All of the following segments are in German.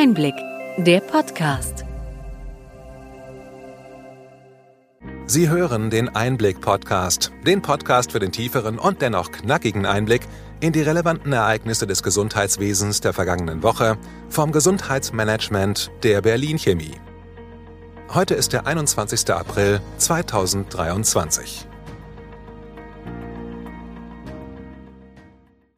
Einblick, der Podcast. Sie hören den Einblick-Podcast, den Podcast für den tieferen und dennoch knackigen Einblick in die relevanten Ereignisse des Gesundheitswesens der vergangenen Woche vom Gesundheitsmanagement der Berlin Chemie. Heute ist der 21. April 2023.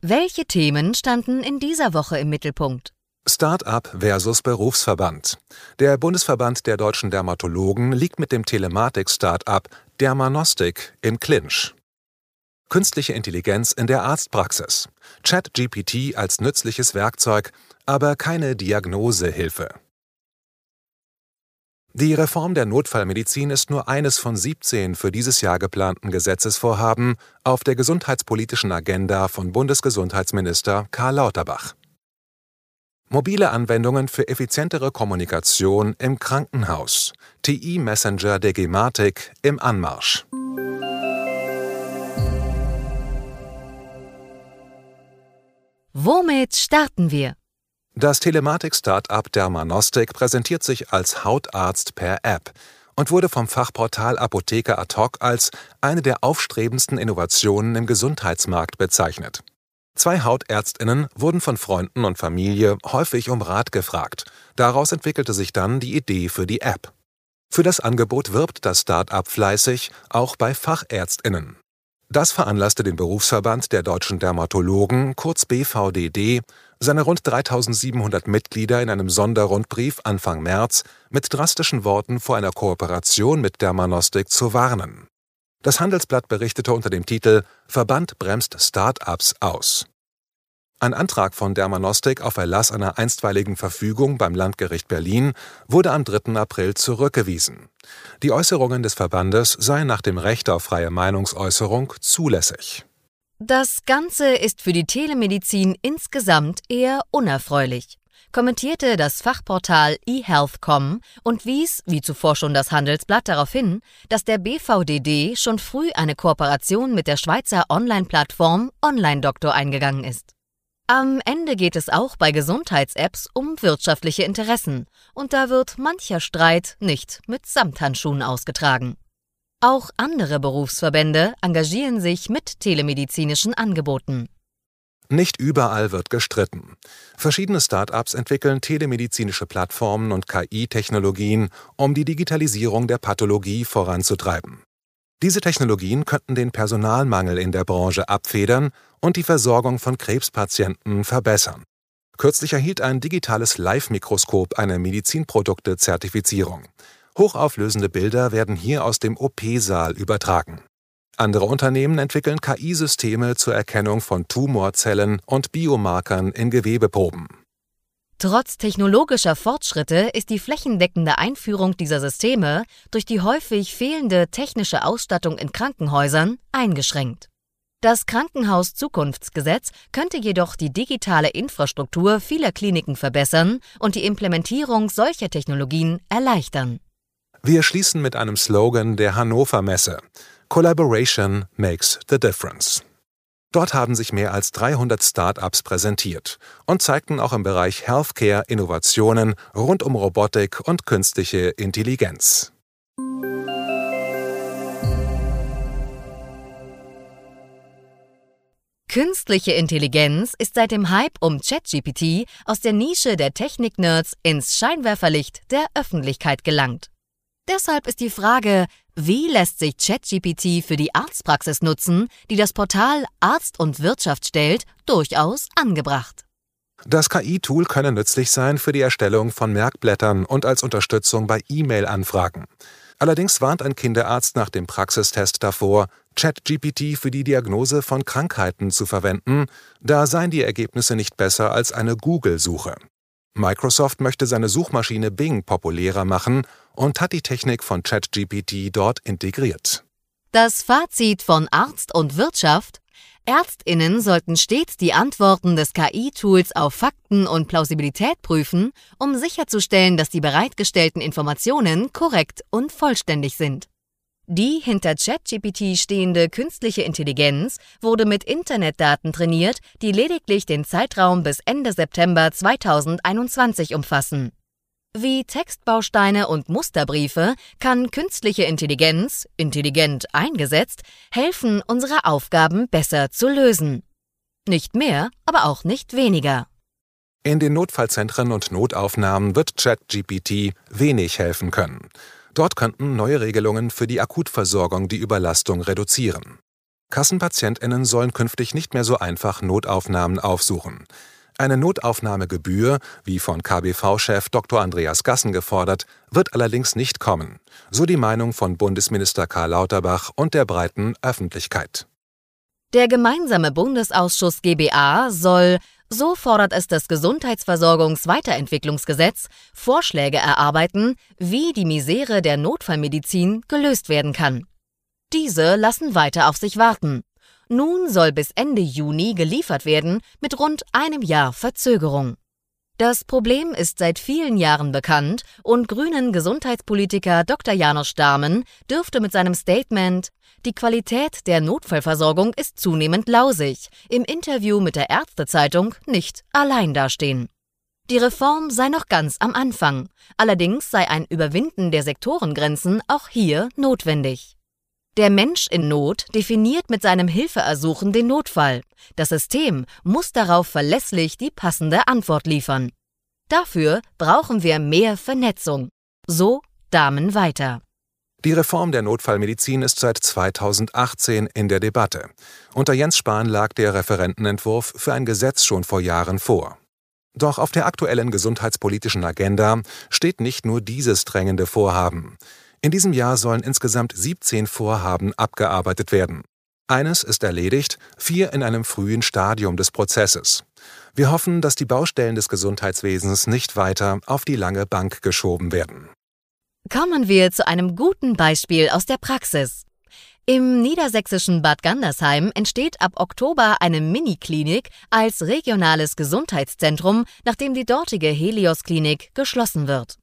Welche Themen standen in dieser Woche im Mittelpunkt? Start-up versus Berufsverband. Der Bundesverband der deutschen Dermatologen liegt mit dem Telematik-Start-up Dermanostik im Clinch. Künstliche Intelligenz in der Arztpraxis. ChatGPT als nützliches Werkzeug, aber keine Diagnosehilfe. Die Reform der Notfallmedizin ist nur eines von 17 für dieses Jahr geplanten Gesetzesvorhaben auf der gesundheitspolitischen Agenda von Bundesgesundheitsminister Karl Lauterbach. Mobile Anwendungen für effizientere Kommunikation im Krankenhaus. TI-Messenger der Gematik im Anmarsch. Womit starten wir? Das Telematik-Startup Dermanostik präsentiert sich als Hautarzt per App und wurde vom Fachportal Apotheker ad hoc als eine der aufstrebendsten Innovationen im Gesundheitsmarkt bezeichnet. Zwei Hautärztinnen wurden von Freunden und Familie häufig um Rat gefragt. Daraus entwickelte sich dann die Idee für die App. Für das Angebot wirbt das Start-up fleißig, auch bei Fachärztinnen. Das veranlasste den Berufsverband der deutschen Dermatologen, kurz BVDD, seine rund 3700 Mitglieder in einem Sonderrundbrief Anfang März mit drastischen Worten vor einer Kooperation mit Dermanostik zu warnen. Das Handelsblatt berichtete unter dem Titel Verband bremst Start-ups aus. Ein Antrag von Dermanostik auf Erlass einer einstweiligen Verfügung beim Landgericht Berlin wurde am 3. April zurückgewiesen. Die Äußerungen des Verbandes seien nach dem Recht auf freie Meinungsäußerung zulässig. Das Ganze ist für die Telemedizin insgesamt eher unerfreulich kommentierte das Fachportal eHealth.com und wies, wie zuvor schon das Handelsblatt, darauf hin, dass der BVDD schon früh eine Kooperation mit der Schweizer Online-Plattform Online Doktor eingegangen ist. Am Ende geht es auch bei Gesundheits-Apps um wirtschaftliche Interessen, und da wird mancher Streit nicht mit Samthandschuhen ausgetragen. Auch andere Berufsverbände engagieren sich mit telemedizinischen Angeboten. Nicht überall wird gestritten. Verschiedene Start-ups entwickeln telemedizinische Plattformen und KI-Technologien, um die Digitalisierung der Pathologie voranzutreiben. Diese Technologien könnten den Personalmangel in der Branche abfedern und die Versorgung von Krebspatienten verbessern. Kürzlich erhielt ein digitales Live-Mikroskop eine Medizinprodukte-Zertifizierung. Hochauflösende Bilder werden hier aus dem OP-Saal übertragen. Andere Unternehmen entwickeln KI-Systeme zur Erkennung von Tumorzellen und Biomarkern in Gewebeproben. Trotz technologischer Fortschritte ist die flächendeckende Einführung dieser Systeme durch die häufig fehlende technische Ausstattung in Krankenhäusern eingeschränkt. Das Krankenhaus-Zukunftsgesetz könnte jedoch die digitale Infrastruktur vieler Kliniken verbessern und die Implementierung solcher Technologien erleichtern. Wir schließen mit einem Slogan der Hannover Messe. Collaboration makes the difference. Dort haben sich mehr als 300 Start-ups präsentiert und zeigten auch im Bereich Healthcare Innovationen rund um Robotik und künstliche Intelligenz. Künstliche Intelligenz ist seit dem Hype um ChatGPT aus der Nische der Technik-Nerds ins Scheinwerferlicht der Öffentlichkeit gelangt. Deshalb ist die Frage, wie lässt sich ChatGPT für die Arztpraxis nutzen, die das Portal Arzt und Wirtschaft stellt, durchaus angebracht. Das KI-Tool könne nützlich sein für die Erstellung von Merkblättern und als Unterstützung bei E-Mail-Anfragen. Allerdings warnt ein Kinderarzt nach dem Praxistest davor, ChatGPT für die Diagnose von Krankheiten zu verwenden, da seien die Ergebnisse nicht besser als eine Google-Suche. Microsoft möchte seine Suchmaschine Bing populärer machen und hat die Technik von ChatGPT dort integriert. Das Fazit von Arzt und Wirtschaft Ärztinnen sollten stets die Antworten des KI-Tools auf Fakten und Plausibilität prüfen, um sicherzustellen, dass die bereitgestellten Informationen korrekt und vollständig sind. Die hinter ChatGPT stehende künstliche Intelligenz wurde mit Internetdaten trainiert, die lediglich den Zeitraum bis Ende September 2021 umfassen. Wie Textbausteine und Musterbriefe kann künstliche Intelligenz, intelligent eingesetzt, helfen, unsere Aufgaben besser zu lösen. Nicht mehr, aber auch nicht weniger. In den Notfallzentren und Notaufnahmen wird ChatGPT wenig helfen können. Dort könnten neue Regelungen für die Akutversorgung die Überlastung reduzieren. Kassenpatientinnen sollen künftig nicht mehr so einfach Notaufnahmen aufsuchen. Eine Notaufnahmegebühr, wie von KBV-Chef Dr. Andreas Gassen gefordert, wird allerdings nicht kommen, so die Meinung von Bundesminister Karl Lauterbach und der breiten Öffentlichkeit. Der gemeinsame Bundesausschuss GBA soll so fordert es das Gesundheitsversorgungsweiterentwicklungsgesetz, Vorschläge erarbeiten, wie die Misere der Notfallmedizin gelöst werden kann. Diese lassen weiter auf sich warten. Nun soll bis Ende Juni geliefert werden, mit rund einem Jahr Verzögerung. Das Problem ist seit vielen Jahren bekannt und grünen Gesundheitspolitiker Dr. Janusz Dahmen dürfte mit seinem Statement Die Qualität der Notfallversorgung ist zunehmend lausig im Interview mit der Ärztezeitung nicht allein dastehen. Die Reform sei noch ganz am Anfang, allerdings sei ein Überwinden der Sektorengrenzen auch hier notwendig. Der Mensch in Not definiert mit seinem Hilfeersuchen den Notfall. Das System muss darauf verlässlich die passende Antwort liefern. Dafür brauchen wir mehr Vernetzung. So Damen weiter. Die Reform der Notfallmedizin ist seit 2018 in der Debatte. Unter Jens Spahn lag der Referentenentwurf für ein Gesetz schon vor Jahren vor. Doch auf der aktuellen gesundheitspolitischen Agenda steht nicht nur dieses drängende Vorhaben. In diesem Jahr sollen insgesamt 17 Vorhaben abgearbeitet werden. Eines ist erledigt, vier in einem frühen Stadium des Prozesses. Wir hoffen, dass die Baustellen des Gesundheitswesens nicht weiter auf die lange Bank geschoben werden. Kommen wir zu einem guten Beispiel aus der Praxis. Im niedersächsischen Bad Gandersheim entsteht ab Oktober eine Mini-Klinik als regionales Gesundheitszentrum, nachdem die dortige Helios-Klinik geschlossen wird.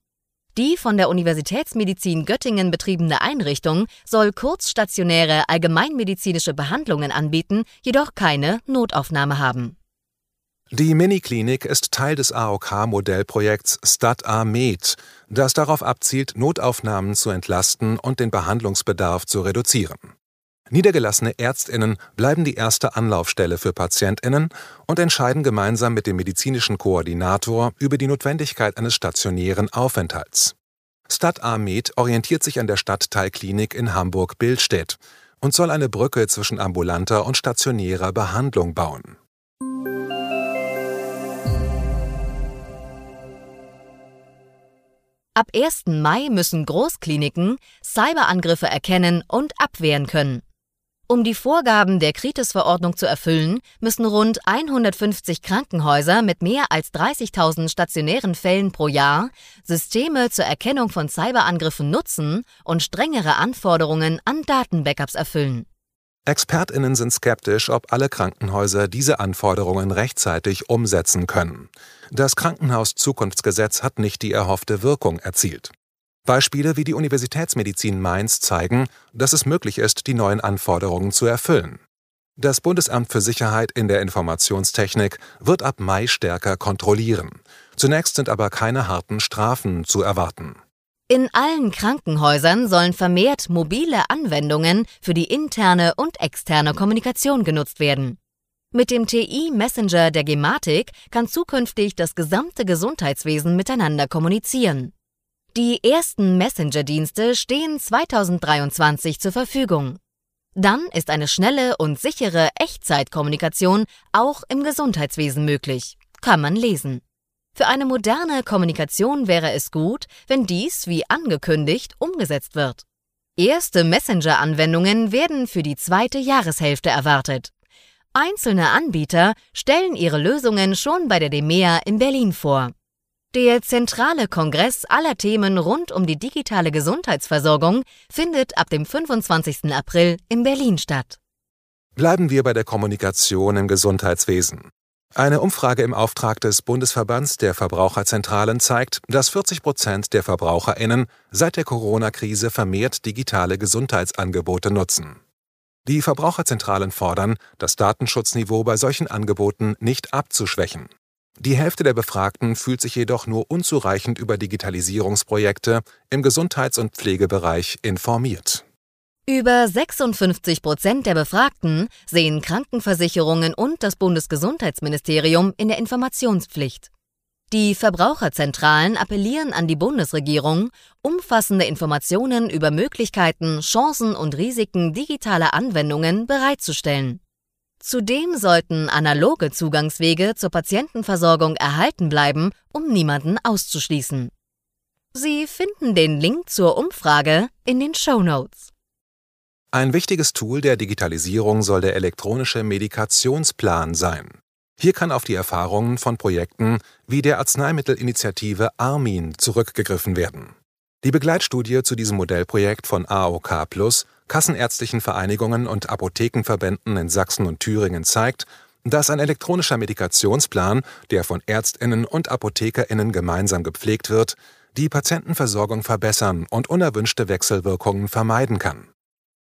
Die von der Universitätsmedizin Göttingen betriebene Einrichtung soll kurzstationäre allgemeinmedizinische Behandlungen anbieten, jedoch keine Notaufnahme haben. Die Miniklinik ist Teil des AOK-Modellprojekts StatA Med, das darauf abzielt, Notaufnahmen zu entlasten und den Behandlungsbedarf zu reduzieren. Niedergelassene Ärztinnen bleiben die erste Anlaufstelle für Patientinnen und entscheiden gemeinsam mit dem medizinischen Koordinator über die Notwendigkeit eines stationären Aufenthalts. Stat Med orientiert sich an der Stadtteilklinik in Hamburg-Billstedt und soll eine Brücke zwischen ambulanter und stationärer Behandlung bauen. Ab 1. Mai müssen Großkliniken Cyberangriffe erkennen und abwehren können. Um die Vorgaben der Kritis-Verordnung zu erfüllen, müssen rund 150 Krankenhäuser mit mehr als 30.000 stationären Fällen pro Jahr Systeme zur Erkennung von Cyberangriffen nutzen und strengere Anforderungen an Datenbackups erfüllen. Expertinnen sind skeptisch, ob alle Krankenhäuser diese Anforderungen rechtzeitig umsetzen können. Das Krankenhaus-Zukunftsgesetz hat nicht die erhoffte Wirkung erzielt. Beispiele wie die Universitätsmedizin Mainz zeigen, dass es möglich ist, die neuen Anforderungen zu erfüllen. Das Bundesamt für Sicherheit in der Informationstechnik wird ab Mai stärker kontrollieren. Zunächst sind aber keine harten Strafen zu erwarten. In allen Krankenhäusern sollen vermehrt mobile Anwendungen für die interne und externe Kommunikation genutzt werden. Mit dem TI-Messenger der Gematik kann zukünftig das gesamte Gesundheitswesen miteinander kommunizieren. Die ersten Messenger-Dienste stehen 2023 zur Verfügung. Dann ist eine schnelle und sichere Echtzeitkommunikation auch im Gesundheitswesen möglich. Kann man lesen. Für eine moderne Kommunikation wäre es gut, wenn dies, wie angekündigt, umgesetzt wird. Erste Messenger-Anwendungen werden für die zweite Jahreshälfte erwartet. Einzelne Anbieter stellen ihre Lösungen schon bei der DEMEA in Berlin vor. Der zentrale Kongress aller Themen rund um die digitale Gesundheitsversorgung findet ab dem 25. April in Berlin statt. Bleiben wir bei der Kommunikation im Gesundheitswesen. Eine Umfrage im Auftrag des Bundesverbands der Verbraucherzentralen zeigt, dass 40 Prozent der VerbraucherInnen seit der Corona-Krise vermehrt digitale Gesundheitsangebote nutzen. Die Verbraucherzentralen fordern, das Datenschutzniveau bei solchen Angeboten nicht abzuschwächen. Die Hälfte der Befragten fühlt sich jedoch nur unzureichend über Digitalisierungsprojekte im Gesundheits- und Pflegebereich informiert. Über 56 Prozent der Befragten sehen Krankenversicherungen und das Bundesgesundheitsministerium in der Informationspflicht. Die Verbraucherzentralen appellieren an die Bundesregierung, umfassende Informationen über Möglichkeiten, Chancen und Risiken digitaler Anwendungen bereitzustellen. Zudem sollten analoge Zugangswege zur Patientenversorgung erhalten bleiben, um niemanden auszuschließen. Sie finden den Link zur Umfrage in den Show Notes. Ein wichtiges Tool der Digitalisierung soll der elektronische Medikationsplan sein. Hier kann auf die Erfahrungen von Projekten wie der Arzneimittelinitiative Armin zurückgegriffen werden. Die Begleitstudie zu diesem Modellprojekt von AOK Plus, Kassenärztlichen Vereinigungen und Apothekenverbänden in Sachsen und Thüringen zeigt, dass ein elektronischer Medikationsplan, der von Ärztinnen und Apothekerinnen gemeinsam gepflegt wird, die Patientenversorgung verbessern und unerwünschte Wechselwirkungen vermeiden kann.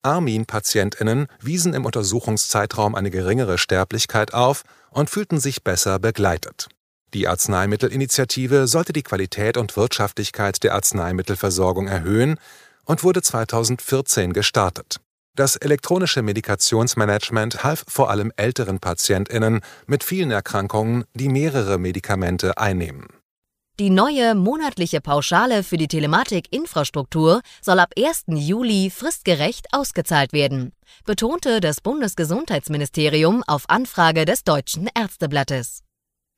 Armin-PatientInnen wiesen im Untersuchungszeitraum eine geringere Sterblichkeit auf und fühlten sich besser begleitet. Die Arzneimittelinitiative sollte die Qualität und Wirtschaftlichkeit der Arzneimittelversorgung erhöhen und wurde 2014 gestartet. Das elektronische Medikationsmanagement half vor allem älteren PatientInnen mit vielen Erkrankungen, die mehrere Medikamente einnehmen die neue monatliche Pauschale für die Telematikinfrastruktur soll ab 1. Juli fristgerecht ausgezahlt werden, betonte das Bundesgesundheitsministerium auf Anfrage des Deutschen Ärzteblattes.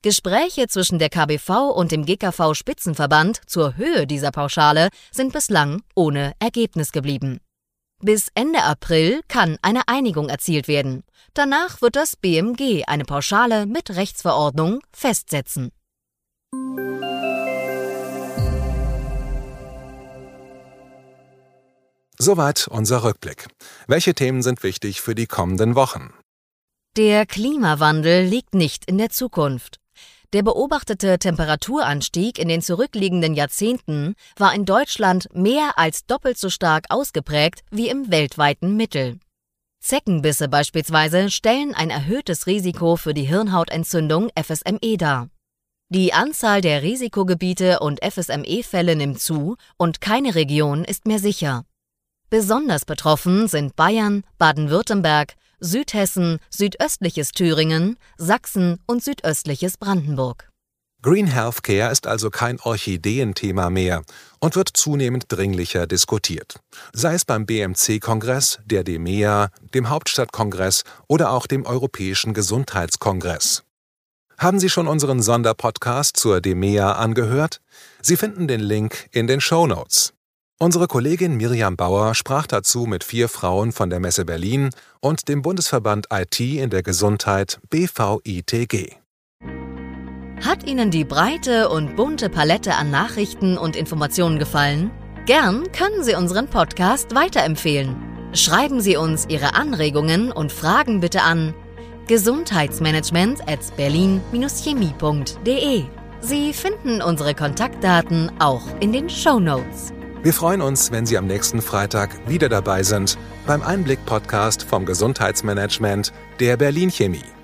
Gespräche zwischen der KBV und dem GKV Spitzenverband zur Höhe dieser Pauschale sind bislang ohne Ergebnis geblieben. Bis Ende April kann eine Einigung erzielt werden. Danach wird das BMG eine Pauschale mit Rechtsverordnung festsetzen. Soweit unser Rückblick. Welche Themen sind wichtig für die kommenden Wochen? Der Klimawandel liegt nicht in der Zukunft. Der beobachtete Temperaturanstieg in den zurückliegenden Jahrzehnten war in Deutschland mehr als doppelt so stark ausgeprägt wie im weltweiten Mittel. Zeckenbisse beispielsweise stellen ein erhöhtes Risiko für die Hirnhautentzündung FSME dar. Die Anzahl der Risikogebiete und FSME-Fälle nimmt zu und keine Region ist mehr sicher. Besonders betroffen sind Bayern, Baden-Württemberg, Südhessen, südöstliches Thüringen, Sachsen und südöstliches Brandenburg. Green Healthcare ist also kein Orchideenthema mehr und wird zunehmend dringlicher diskutiert. Sei es beim BMC-Kongress, der DEMEA, dem Hauptstadtkongress oder auch dem Europäischen Gesundheitskongress. Haben Sie schon unseren Sonderpodcast zur DEMEA angehört? Sie finden den Link in den Show Notes. Unsere Kollegin Miriam Bauer sprach dazu mit vier Frauen von der Messe Berlin und dem Bundesverband IT in der Gesundheit BVITG. Hat Ihnen die breite und bunte Palette an Nachrichten und Informationen gefallen? Gern können Sie unseren Podcast weiterempfehlen. Schreiben Sie uns Ihre Anregungen und Fragen bitte an gesundheitsmanagement at berlin-chemie.de. Sie finden unsere Kontaktdaten auch in den Show Notes. Wir freuen uns, wenn Sie am nächsten Freitag wieder dabei sind beim Einblick-Podcast vom Gesundheitsmanagement der Berlin Chemie.